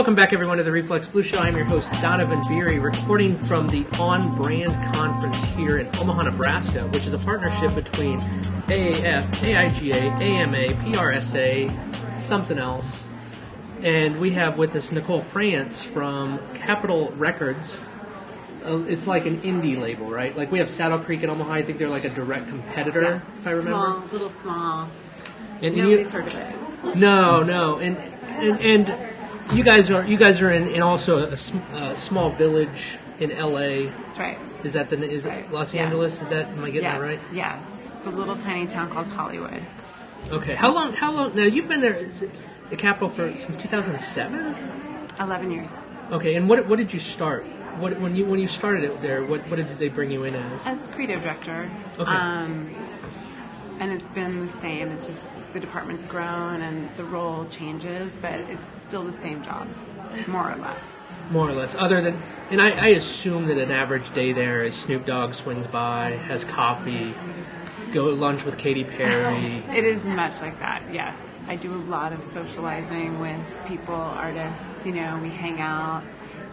Welcome back, everyone, to the Reflex Blue Show. I'm your host, Donovan Beery, recording from the On Brand Conference here in Omaha, Nebraska, which is a partnership between AAF, AIGA, AMA, PRSA, something else. And we have with us Nicole Frantz from Capitol Records. Uh, it's like an indie label, right? Like we have Saddle Creek in Omaha. I think they're like a direct competitor, Yes, if I remember. Small, little small. And, and you- Nobody's heard of it. No, no, and and, and you guys are you guys are in, in also a, sm- a small village in L.A. That's right. Is that the is Right. it Los Yes. Angeles? Is that am I getting yes, that right? yes. It's a little tiny town called Hollywood. Okay. How long? How long? Now you've been there, is it the Capitol for since 2007. Eleven years. Okay. And what what did you start? What when you when you started it there? What what did they bring you in as? As creative director. Okay. Um, and it's been the same. It's just the department's grown and the role changes, but it's still the same job, more or less. More or less. Other than, and I, I assume that an average day there is Snoop Dogg swings by, has coffee, go to lunch with Katy Perry. It is much like that, yes. I do a lot of socializing with people, artists. You know, we hang out.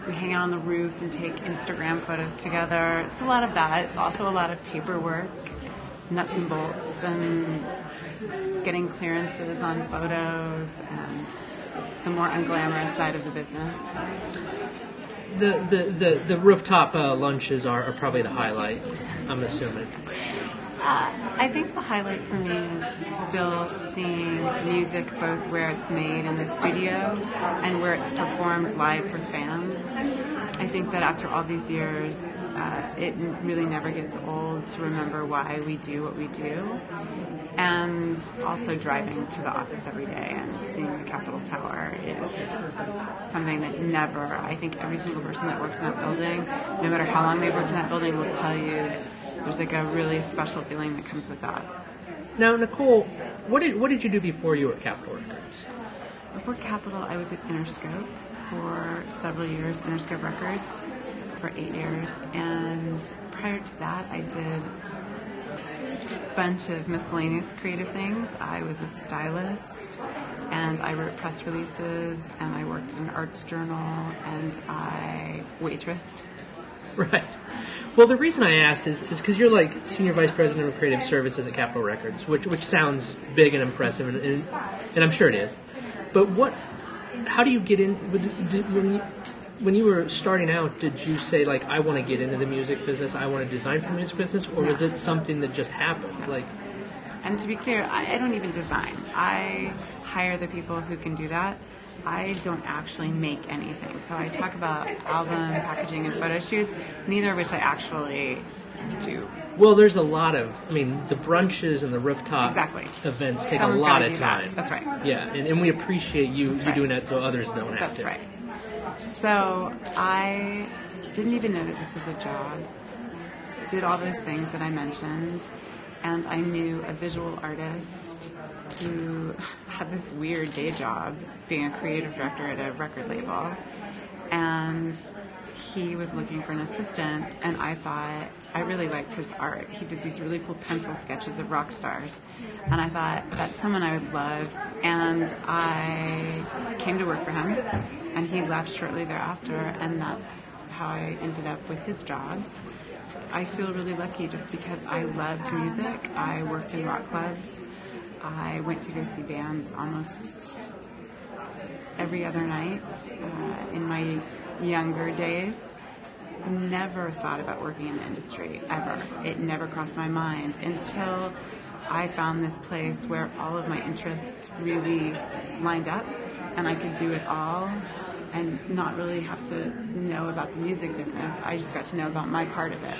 We hang out on the roof and take Instagram photos together. It's a lot of that. It's also a lot of paperwork, nuts and bolts, and getting clearances on photos and the more unglamorous side of the business. The the the, the rooftop uh, lunches are, are probably the highlight. I'm assuming. I think the highlight for me is still seeing music both where it's made in the studio and where it's performed live for fans. I think that after all these years, uh, it really never gets old to remember why we do what we do. And also driving to the office every day and seeing the Capitol Tower is something that never, I think every single person that works in that building, no matter how long they've worked in that building, will tell you that there's like a really special feeling that comes with that. Now, Nicole, what did what did you do before you were at Capitol Records? Before Capitol, I was at Interscope for several years, Interscope Records for eight years, and prior to that, I did bunch of miscellaneous creative things. I was a stylist, and I wrote press releases, and I worked in an arts journal, and I waitressed. Right. Well, the reason I asked is because you're like senior vice president of creative services at Capitol Records, which which sounds big and impressive, and, and, and I'm sure it is. But what? How do you get in? would- did- When you, when you were starting out, did you say like I want to get into the music business, I want to design for the music business, or was it something that just happened? Like, And to be clear, I, I don't even design. I hire the people who can do that. I don't actually make anything. So I talk about album packaging and photo shoots, neither of which I actually do. well, there's a lot of. I mean, the brunches and the rooftop Exactly. events take Someone's a lot of do that. time. That's right. Yeah, and, and we appreciate you, That's you right. doing that so others don't have That's to. right. So I didn't even know that this was a job. Did all those things that I mentioned, and I knew a visual artist who had this weird day job being a creative director at a record label, and he was looking for an assistant, and I thought I really liked his art. He did these really cool pencil sketches of rock stars, and I thought that's someone I would love. And I came to work for him, and he left shortly thereafter, and that's how I ended up with his job. I feel really lucky just because I loved music. I worked in rock clubs. I went to go see bands almost every other night uh, in my younger days. Never thought about working in the industry ever. It never crossed my mind until I found this place where all of my interests really lined up and I could do it all and not really have to know about the music business. I just got to know about my part of it.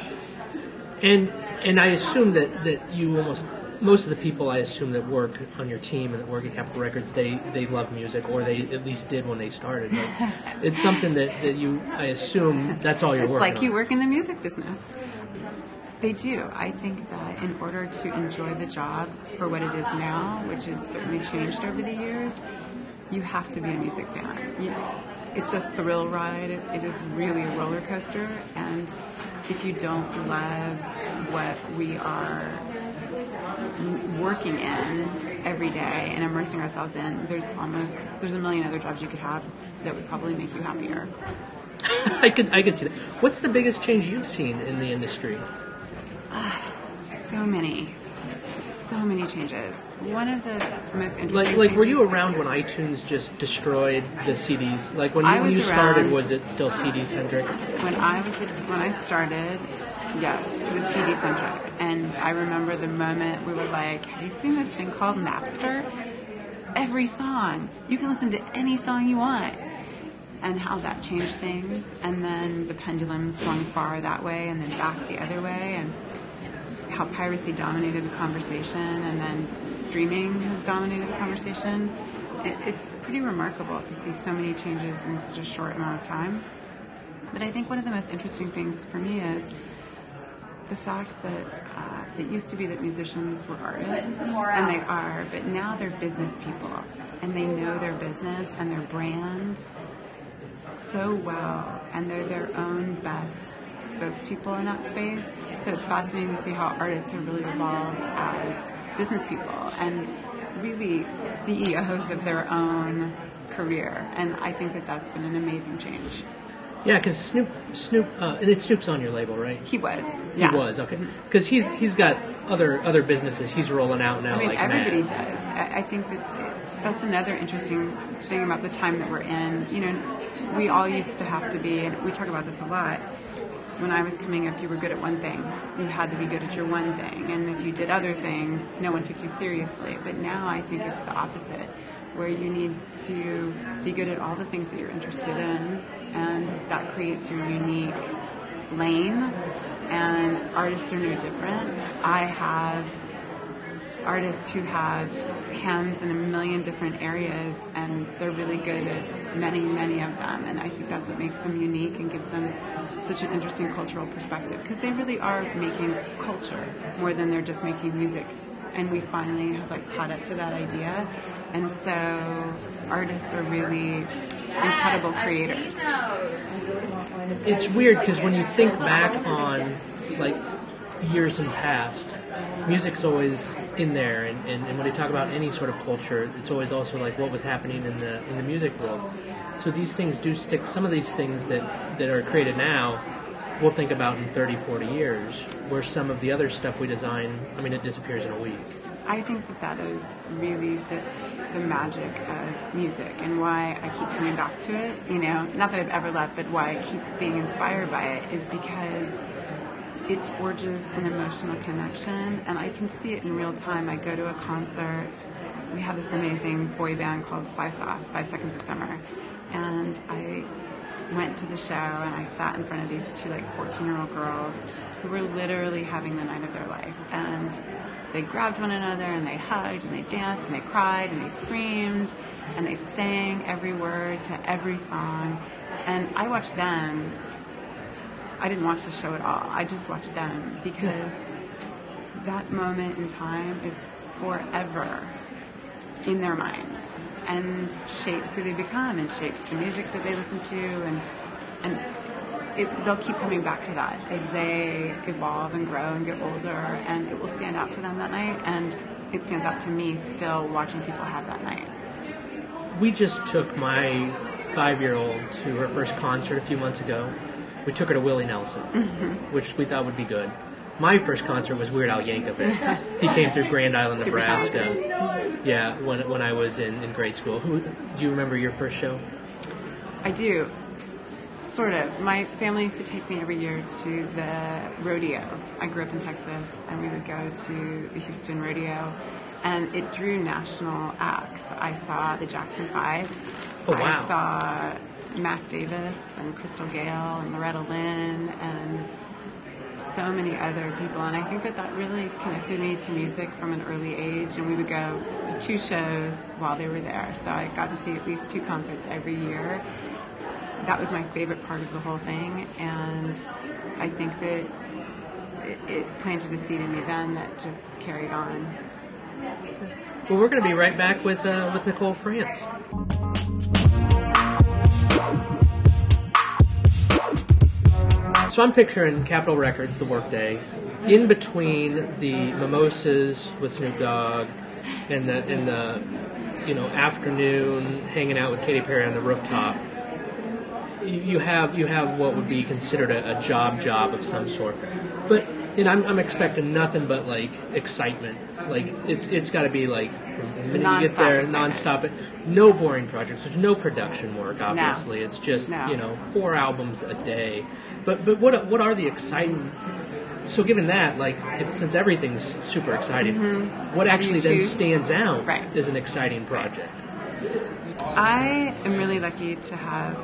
And and I assume that, that you almost most of the people I assume that work on your team and that work at Capitol Records they, they love music or they at least did when they started. Like, it's something that, that you I assume that's all you're It's working like you work in the music business. They do. I think that in order to enjoy the job for what it is now, which has certainly changed over the years, you have to be a music fan. You, it's a thrill ride. It, it is really a roller coaster. And if you don't love what we are working in every day and immersing ourselves in, there's almost there's a million other jobs you could have that would probably make you happier. I could I could see that. What's the biggest change you've seen in the industry? Ah, so many, so many changes. One of the most interesting. Like like were you around when iTunes just destroyed the CDs? Like when you, when you started, was it still CD centric? When I was when I started, yes, it was CD centric, and I remember the moment we were like, "Have you seen this thing called Napster?" Every song you can listen to any song you want, and how that changed things. And then the pendulum swung far that way, and then back the other way, and how piracy dominated the conversation, and then streaming has dominated the conversation. It, it's pretty remarkable to see so many changes in such a short amount of time. But I think one of the most interesting things for me is the fact that uh, it used to be that musicians were artists, and they are, but now they're business people, and they know their business and their brand so well, and they're their own best spokespeople in that space. So it's fascinating to see how artists have really evolved as business people and really CEOs of their own career. And I think that that's been an amazing change. Yeah, because Snoop Snoop uh, and it's Snoop's on your label, right? He was. He yeah. was okay because he's he's got other other businesses he's rolling out now. I mean, like everybody mad. does. I, I think that that's another interesting thing about the time that we're in. You know, we all used to have to be, and we talk about this a lot. When I was coming up, you were good at one thing. You had to be good at your one thing, and if you did other things, no one took you seriously. But now I think it's the opposite, where you need to be good at all the things that you're interested in, and that creates your unique lane. And artists are no different. I have artists who have hands in a million different areas and they're really good at many, many of them. And I think that's what makes them unique and gives them such an interesting cultural perspective because they really are making culture more than they're just making music. And we finally have like caught up to that idea. And so artists are really incredible creators. It's weird because when you think back on like years in the past, music's always in there, and, and, and when you talk about any sort of culture, it's always also like what was happening in the in the music world. So these things do stick. Some of these things that that are created now, we'll think about in 30, 40 years. Where some of the other stuff we design, I mean, it disappears in a week. I think that that is really the, the magic of music and why I keep coming back to it. You know, not that I've ever left, but why I keep being inspired by it is because it forges an emotional connection and I can see it in real time. I go to a concert. We have this amazing boy band called Five Sauce, Five Seconds of Summer. And I went to the show and I sat in front of these two like 14 year old girls who were literally having the night of their life. And they grabbed one another and they hugged and they danced and they cried and they screamed and they sang every word to every song. And I watched them. I didn't watch the show at all. I just watched them because that moment in time is forever in their minds and shapes who they become and shapes the music that they listen to and and it, they'll keep coming back to that as they evolve and grow and get older and it will stand out to them that night and it stands out to me still watching people have that night We just took my five year old to her first concert a few months ago. We took her to Willie Nelson, mm-hmm. which we thought would be good. My first concert was Weird Al Yankovic. he came through Grand Island, Super Nebraska. Yeah, when, when I was in, in grade school. Who do you remember your first show? I do. Sort of. My family used to take me every year to the rodeo. I grew up in Texas, and we would go to the Houston rodeo, and it drew national acts. I saw the Jackson Five. Oh, wow. I saw Mac Davis and Crystal Gayle and Loretta Lynn and so many other people. And I think that that really connected me to music from an early age. And we would go to two shows while they were there. So I got to see at least two concerts every year that was my favorite part of the whole thing, and I think that it, it planted a seed in me then that just carried on. Well, we're going to be right back with uh, with Nicole Frantz. So I'm picturing Capitol Records, the workday, in between the mimosas with Snoop Dogg, and the and the you know afternoon hanging out with Katy Perry on the rooftop. you you have you have what would be considered a, a job job of some sort, but and I'm, I'm expecting nothing but like excitement. Like it's it's got to be like from the minute you get Nonstop there, excitement. nonstop. No boring projects. There's no production work. Obviously, it's just No. you know four albums a day. But but what what are the exciting? So given that, like if, since everything's super exciting, what Mm-hmm. How actually then choose? stands out Right. as an exciting project? I am really lucky to have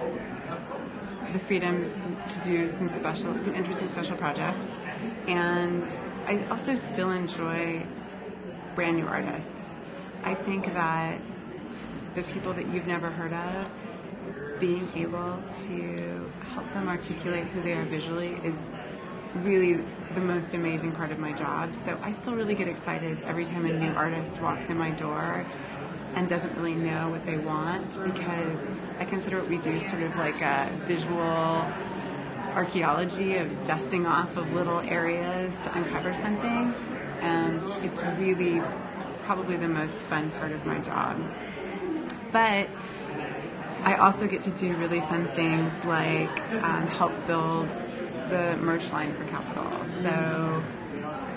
the freedom to do some special, some interesting special projects, and I also still enjoy brand new artists. I think that the people that you've never heard of, being able to help them articulate who they are visually is really the most amazing part of my job. So I still really get excited every time a new artist walks in my door and doesn't really know what they want because I consider what we do sort of like a visual archaeology of dusting off of little areas to uncover something. And it's really probably the most fun part of my job. But I also get to do really fun things like um, help build the merch line for Capitol. So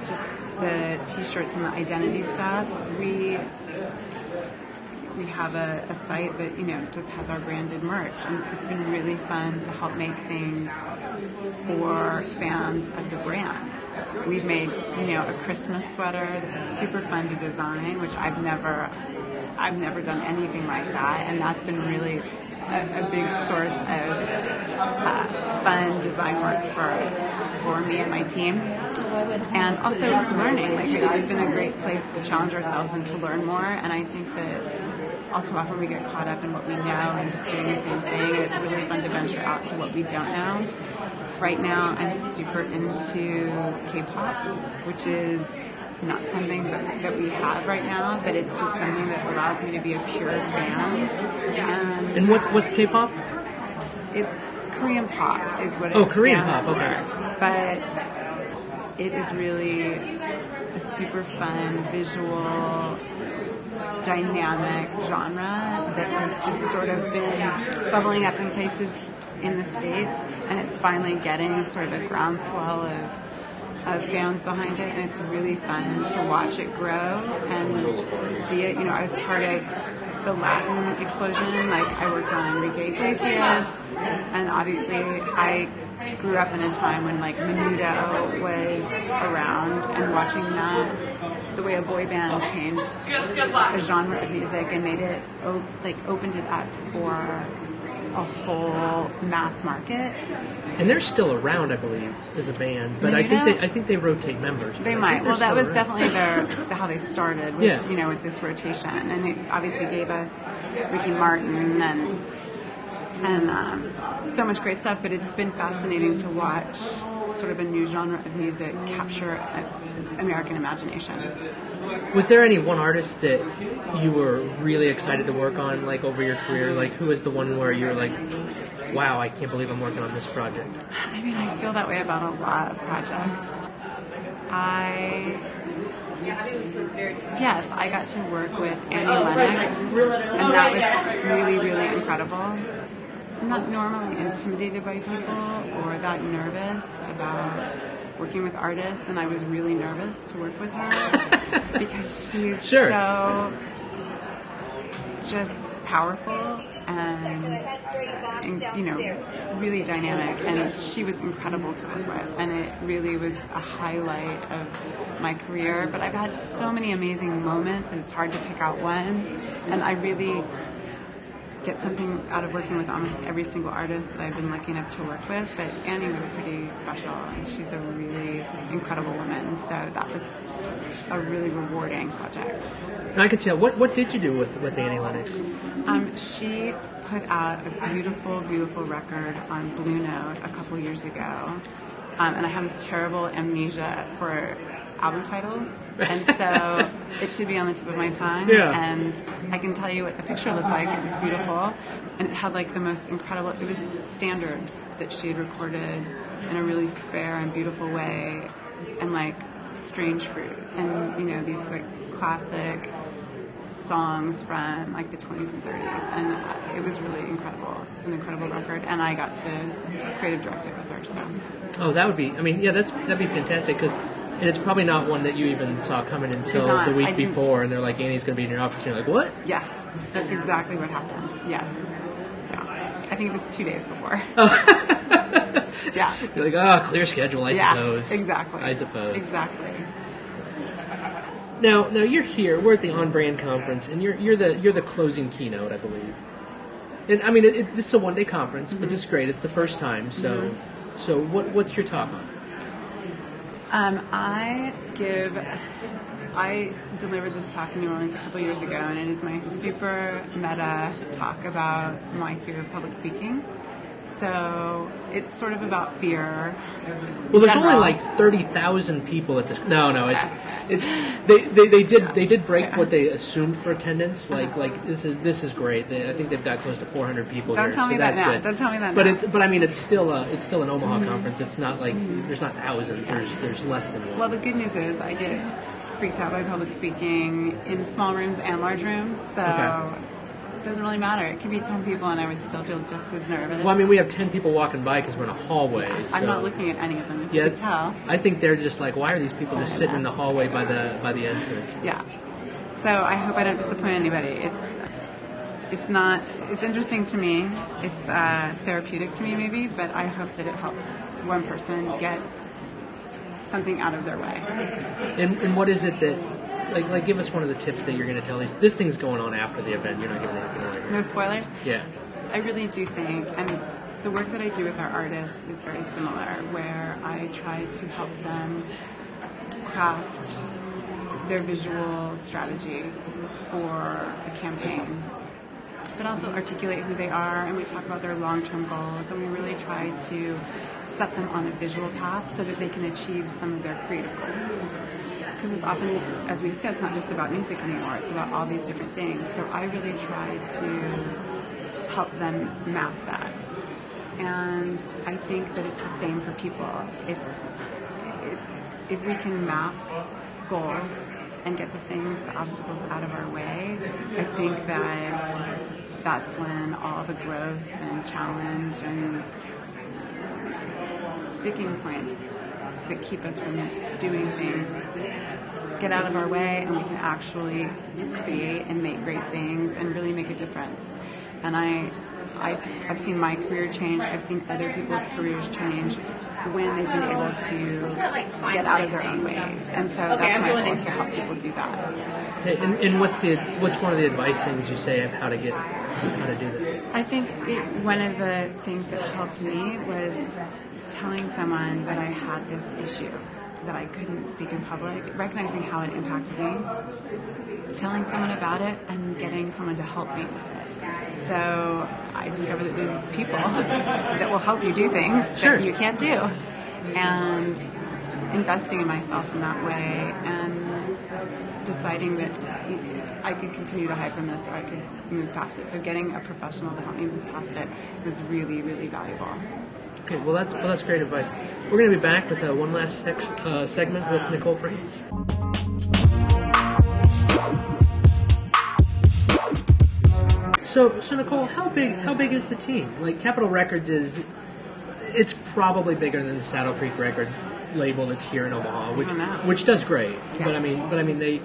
just the t-shirts and the identity stuff. We we have a, a site that you know just has our branded merch, and it's been really fun to help make things for fans of the brand. We've made you know a Christmas sweater that was super fun to design, which I've never I've never done anything like that, and that's been really a, a big source of uh, fun design work for for me and my team. And also learning, like it's been a great place to challenge ourselves and to learn more. And I think that all too often we get caught up in what we know and just doing the same thing. And it's really fun to venture out to what we don't know. Right now, I'm super into K-pop, which is not something that, that we have right now, but it's just something that allows me to be a pure fan. And, And what's what's K-pop? it's Korean pop is what oh, it Oh, Korean pop, for. okay. But it is really a super fun visual dynamic genre that has just sort of been bubbling up in places in the states and it's finally getting sort of a groundswell of of fans behind it, and it's really fun to watch it grow and to see it. You know, I was part of the Latin explosion. Like I worked on Enrique Iglesias, and obviously I grew up in a time when like Menudo was around, and watching that, the way a boy band changed a genre of music and made it like opened it up for a whole mass market. And they're still around, I believe, as a band. But I think they I think they rotate members. They might. Well, that was around. definitely their how they started. Was, Yeah. You know, with this rotation, and it obviously gave us Ricky Martin and and um, so much great stuff. But it's been fascinating to watch sort of a new genre of music capture American imagination. Was there any one artist that you were really excited to work on, like over your career? Like, who was the one where you were like, "Wow, I can't believe I'm working on this project"? I mean, I feel that way about a lot of projects. I yes, I got to work with Annie Lennox, and that was really, really incredible. I'm not normally intimidated by people or that nervous about working with artists, and I was really nervous to work with her because she's Sure. so just powerful and, and you know really dynamic and she was incredible to work with and it really was a highlight of my career but i've had so many amazing moments and it's hard to pick out one and i really get something out of working with almost every single artist that I've been lucky enough to work with. But Annie was pretty special, and she's a really incredible woman. So that was a really rewarding project. And I could tell. What what did you do with with Annie Lennox? Um, she put out a beautiful, beautiful record on Blue Note a couple years ago, um, and I have this terrible amnesia for album titles, and so it should be on the tip of my tongue. Yeah. And I can tell you what the picture looked like. It was beautiful, and it had like the most incredible. It was standards that she had recorded in a really spare and beautiful way, and like strange fruit, and you know these like classic songs from like the 20s and 30s, and it was really incredible. It was an incredible record, and I got to creative direct it with her. So Oh, that would be. I mean, yeah, that's that'd be fantastic because. And it's probably not one that you even saw coming until not. the week I before, and they're like, "Annie's going to be in your office," and you're like, "What?" yes, that's exactly what happened. Yes, yeah. I think it was two days before. yeah. You're like, "Oh, clear schedule, I yeah, suppose." Exactly. I suppose. Exactly. Now, now you're here. We're at the On Brand conference, and you're you're the you're the closing keynote, I believe. And I mean, it, it, this is a one day conference, but mm-hmm. this is great. It's the first time. So, mm-hmm. so what what's your talk on? Um, I give. I delivered this talk in New Orleans a couple years ago, and it is my super meta talk about my fear of public speaking. So it's sort of about fear. Well, there's General. only like thirty thousand people at this. No, no, it's it's they, they, they did they did break what they assumed for attendance. Uh-huh. Like like this is this is great. They, I think they've got close to four hundred people Don't here. tell so me that now. Good. Don't tell me that But now. it's but I mean it's still a it's still an Omaha mm-hmm. conference. It's not like mm-hmm. there's not thousands. There's there's less than one. Well, the good news is I get freaked out by public speaking in small rooms and large rooms, so Okay. It doesn't really matter. It could be 10 people and I would still feel just as nervous. Well, I mean, we have ten people walking by because we're in a hallway. I'm not looking at any of them, you Yeah, can tell. I think they're just like, why are these people just sitting in the hallway by the by the entrance? Yeah. So I hope I don't disappoint anybody. It's it's not it's interesting to me. It's uh, therapeutic to me maybe, but I hope that it helps one person get something out of their way. And, and what is it that, like, like, give us one of the tips that you're going to tell these. This thing's going on after the event. You're not giving anything away. No spoilers. Yeah. I really do think, and the work that I do with our artists is very similar, where I try to help them craft their visual strategy for a campaign, but also articulate who they are, and we talk about their long term goals, and we really try to set them on a visual path so that they can achieve some of their creative goals. Because it's often, as we discussed, not just about music anymore, it's about all these different things. So I really try to help them map that. And I think that it's the same for people. If if, if we can map goals and get the things, the obstacles out of our way, I think that that's when all the growth and challenge and sticking points that keep us from doing things get out of our way and we can actually create and make great things and really make a difference. And I, I I've seen my career change. I've seen other people's careers change when they've been able to get out of their own ways. And so that's my goal is to help people do that. And, and what's the what's one of the advice things you say of how to get how to do this? I think it, one of the things that helped me was telling someone that I had this issue, that I couldn't speak in public, recognizing how it impacted me, telling someone about it, and getting someone to help me with it. So I discovered that there's people that will help you do things Sure. that you can't do, and investing in myself in that way, and deciding that I could continue to hide from this or I could move past it. So getting a professional to help me move past it was really, really valuable. Okay, well that's well that's great advice. We're going to be back with uh, one last uh, segment with Nicole Frantz. So, so Nicole, how big how big is the team? Like Capitol Records is, it's probably bigger than the Saddle Creek Record label that's here in Omaha, which which does great. Yeah. But I mean, but I mean they,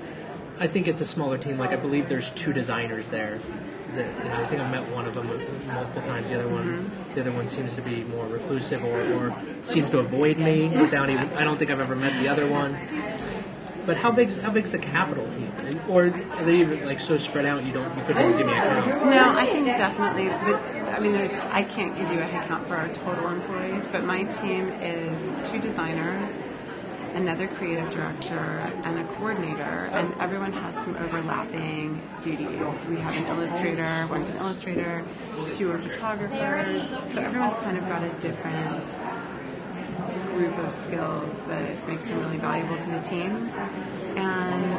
I think it's a smaller team. Like I believe there's two designers there. That, you know, I think I've met one of them multiple times. The other one, Mm-hmm. the other one seems to be more reclusive or, or seems to avoid me without even. I don't think I've ever met the other one. But how big how big's the Capitol team? And, or are they even like so spread out you don't you couldn't even give me a count? No, I think definitely. I mean, there's. I can't give you a head count for our total employees, but my team is two designers, another creative director, and a coordinator, and everyone has some overlapping duties. We have an illustrator. One's an illustrator. Two are photographers. So everyone's kind of got a different group of skills that makes them really valuable to the team. And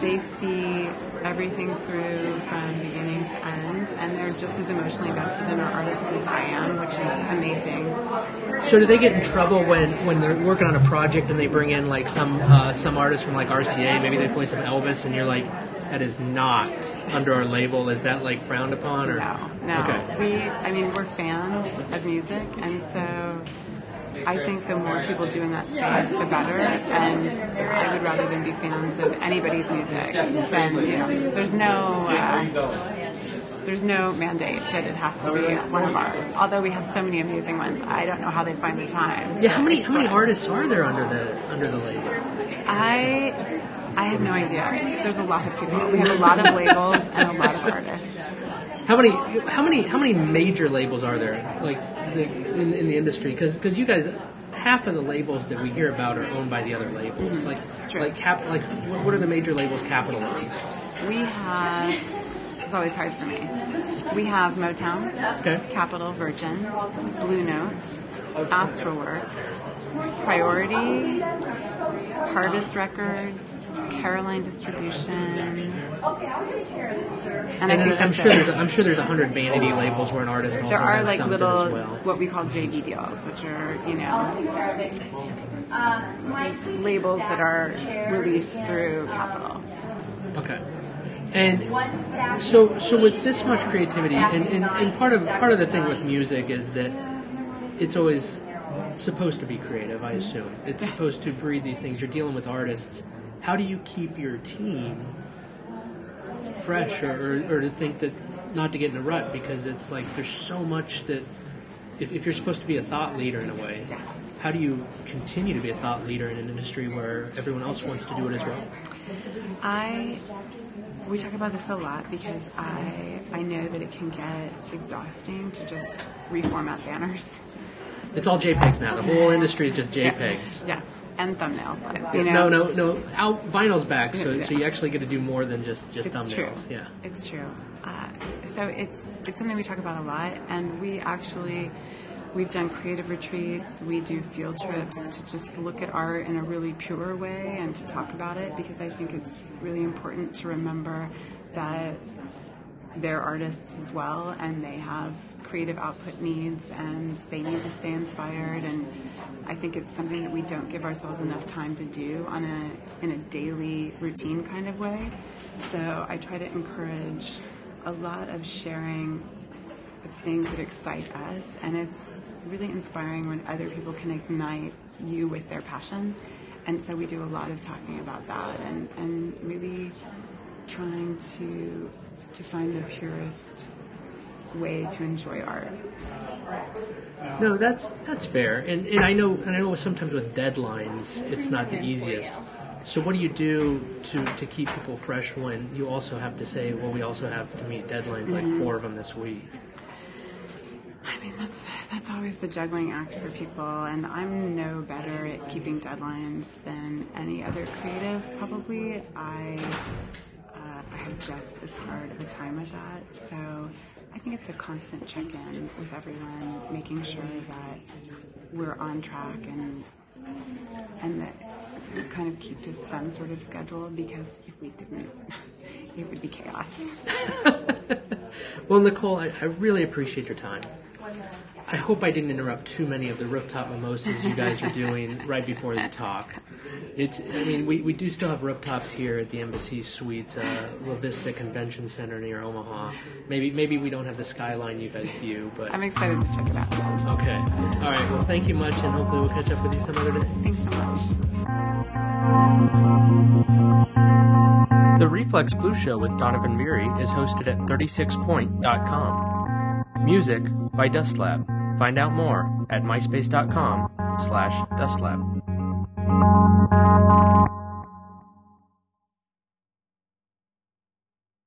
they see everything through from beginning to end, and they're just as emotionally invested in our artists as I am, which is amazing. So do they get in trouble when, when they're working on a project and they bring in like some uh, some artist from like RCA? Maybe they play some Elvis, and you're like, that is not under our label? Is that like frowned upon or No, no. Okay. We, I mean, we're fans of music, and so I think the more people do in that space, the better. And I would rather than be fans of anybody's music than you know. There's no. Uh, there's no mandate that it has to be one of ours. Although we have so many amazing ones, I don't know how they find the time. Yeah, how many how many artists are there under the under the label? I I have no idea. There's a lot of people. We have a lot of labels and a lot of artists. How many how many how many major labels are there like the, in in the industry? Because you guys. Half of the labels that we hear about are owned by the other labels. Mm-hmm. Like, true. like, cap, like, what what are the major labels Capitol owns? We have. This is always hard for me. We have Motown, Okay. Capitol Virgin, Blue Note, Astralworks, Priority, Harvest Records, Caroline Distribution, and I And think then I'm sure it. there's I'm sure there's a hundred vanity labels where an artist also There are like little well. what we call JV deals, which are you know labels that are released through Capitol. Okay. And so, so with this much creativity, and, and, and part of part of the thing with music is that it's always supposed to be creative. I assume it's supposed to breed these things. You're dealing with artists. How do you keep your team fresh, or, or, or to think that not to get in a rut because it's like there's so much that if, if you're supposed to be a thought leader in a way, Yes. how do you continue to be a thought leader in an industry where everyone else wants to do it as well? I we talk about this a lot because I I know that it can get exhausting to just reformat banners. It's all JPEGs now. The whole industry is just JPEGs. Yeah, and thumbnail slides. You know, No, no, no. Out vinyl's back, so Yeah. so you actually get to do more than just just it's thumbnails. true. Yeah. it's true. Uh, so it's it's something we talk about a lot, and we actually we've done creative retreats. We do field trips to just look at art in a really pure way and to talk about it because I think it's really important to remember that they're artists as well and they have creative output needs and they need to stay inspired and I think it's something that we don't give ourselves enough time to do on a in a daily routine kind of way. So I try to encourage a lot of sharing of things that excite us and it's really inspiring when other people can ignite you with their passion. And so we do a lot of talking about that and, and really trying to to find the purest way to enjoy art. No, that's that's fair, and and I know and I know sometimes with deadlines it's not the easiest. So what do you do to to keep people fresh when you also have to say, well, we also have to meet deadlines like Mm-hmm. four of them this week? I mean, that's that's always the juggling act for people, and I'm no better at keeping deadlines than any other creative. Probably, I just as hard of a time with that. So, I think it's a constant check-in with everyone, making sure that we're on track and and that we kind of keep to some sort of schedule. Because if we didn't, it would be chaos. Well, Nicole, I, I really appreciate your time. I hope I didn't interrupt too many of the rooftop mimosas you guys are doing right before the talk. It's, I mean, we, we do still have rooftops here at the Embassy Suites, uh, La Vista Convention Center near Omaha. Maybe maybe we don't have the skyline you guys view, but I'm excited to check it out. okay. All right. Well, thank you much, and hopefully we'll catch up with you some other day. Thanks so much. The Reflex Blue Show with Donovan Beery is hosted at 36point.com. Music by Dust Lab. Find out more at myspace.com slash dustlab.